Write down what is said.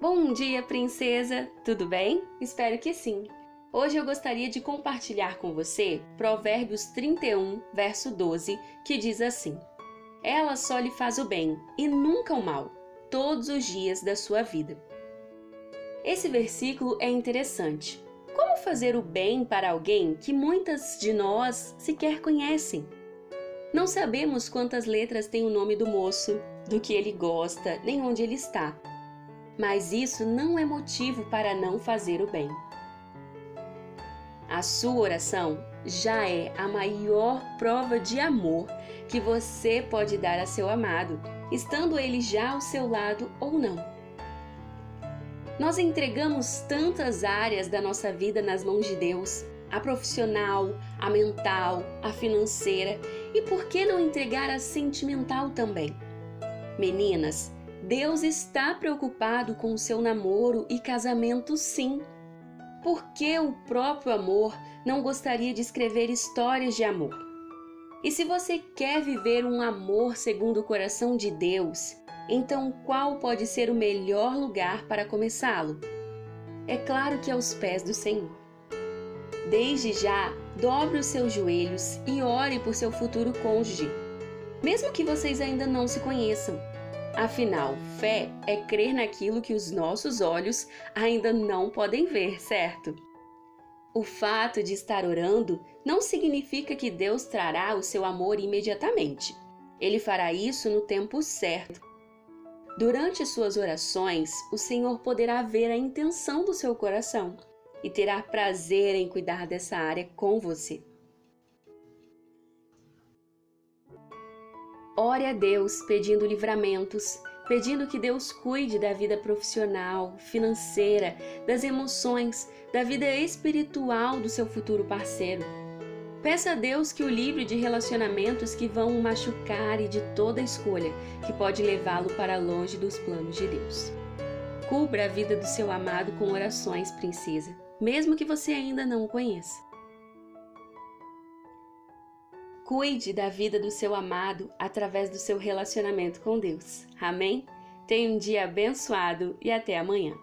Bom dia, princesa! Tudo bem? Espero que sim. Hoje eu gostaria de compartilhar com você Provérbios 31, verso 12, que diz assim: Ela só lhe faz o bem e nunca o mal, todos os dias da sua vida. Esse versículo é interessante. Como fazer o bem para alguém que muitas de nós sequer conhecem? Não sabemos quantas letras tem o nome do moço, do que ele gosta, nem onde ele está mas isso não é motivo para não fazer o bem. A sua oração já é a maior prova de amor que você pode dar a seu amado, estando ele já ao seu lado ou não. Nós entregamos tantas áreas da nossa vida nas mãos de Deus, a profissional, a mental, a financeira, e por que não entregar a sentimental também? Meninas, Deus está preocupado com o seu namoro e casamento, sim. Porque o próprio amor não gostaria de escrever histórias de amor? E se você quer viver um amor segundo o coração de Deus, então qual pode ser o melhor lugar para começá-lo? É claro que aos pés do Senhor. Desde já, dobre os seus joelhos e ore por seu futuro cônjuge, mesmo que vocês ainda não se conheçam. Afinal, fé é crer naquilo que os nossos olhos ainda não podem ver, certo? O fato de estar orando não significa que Deus trará o seu amor imediatamente. Ele fará isso no tempo certo. Durante suas orações, o Senhor poderá ver a intenção do seu coração e terá prazer em cuidar dessa área com você. Ore a Deus pedindo livramentos, pedindo que Deus cuide da vida profissional, financeira, das emoções, da vida espiritual do seu futuro parceiro. Peça a Deus que o livre de relacionamentos que vão o machucar e de toda escolha que pode levá-lo para longe dos planos de Deus. Cubra a vida do seu amado com orações, princesa, mesmo que você ainda não o conheça. Cuide da vida do seu amado através do seu relacionamento com Deus. Amém? Tenha um dia abençoado e até amanhã.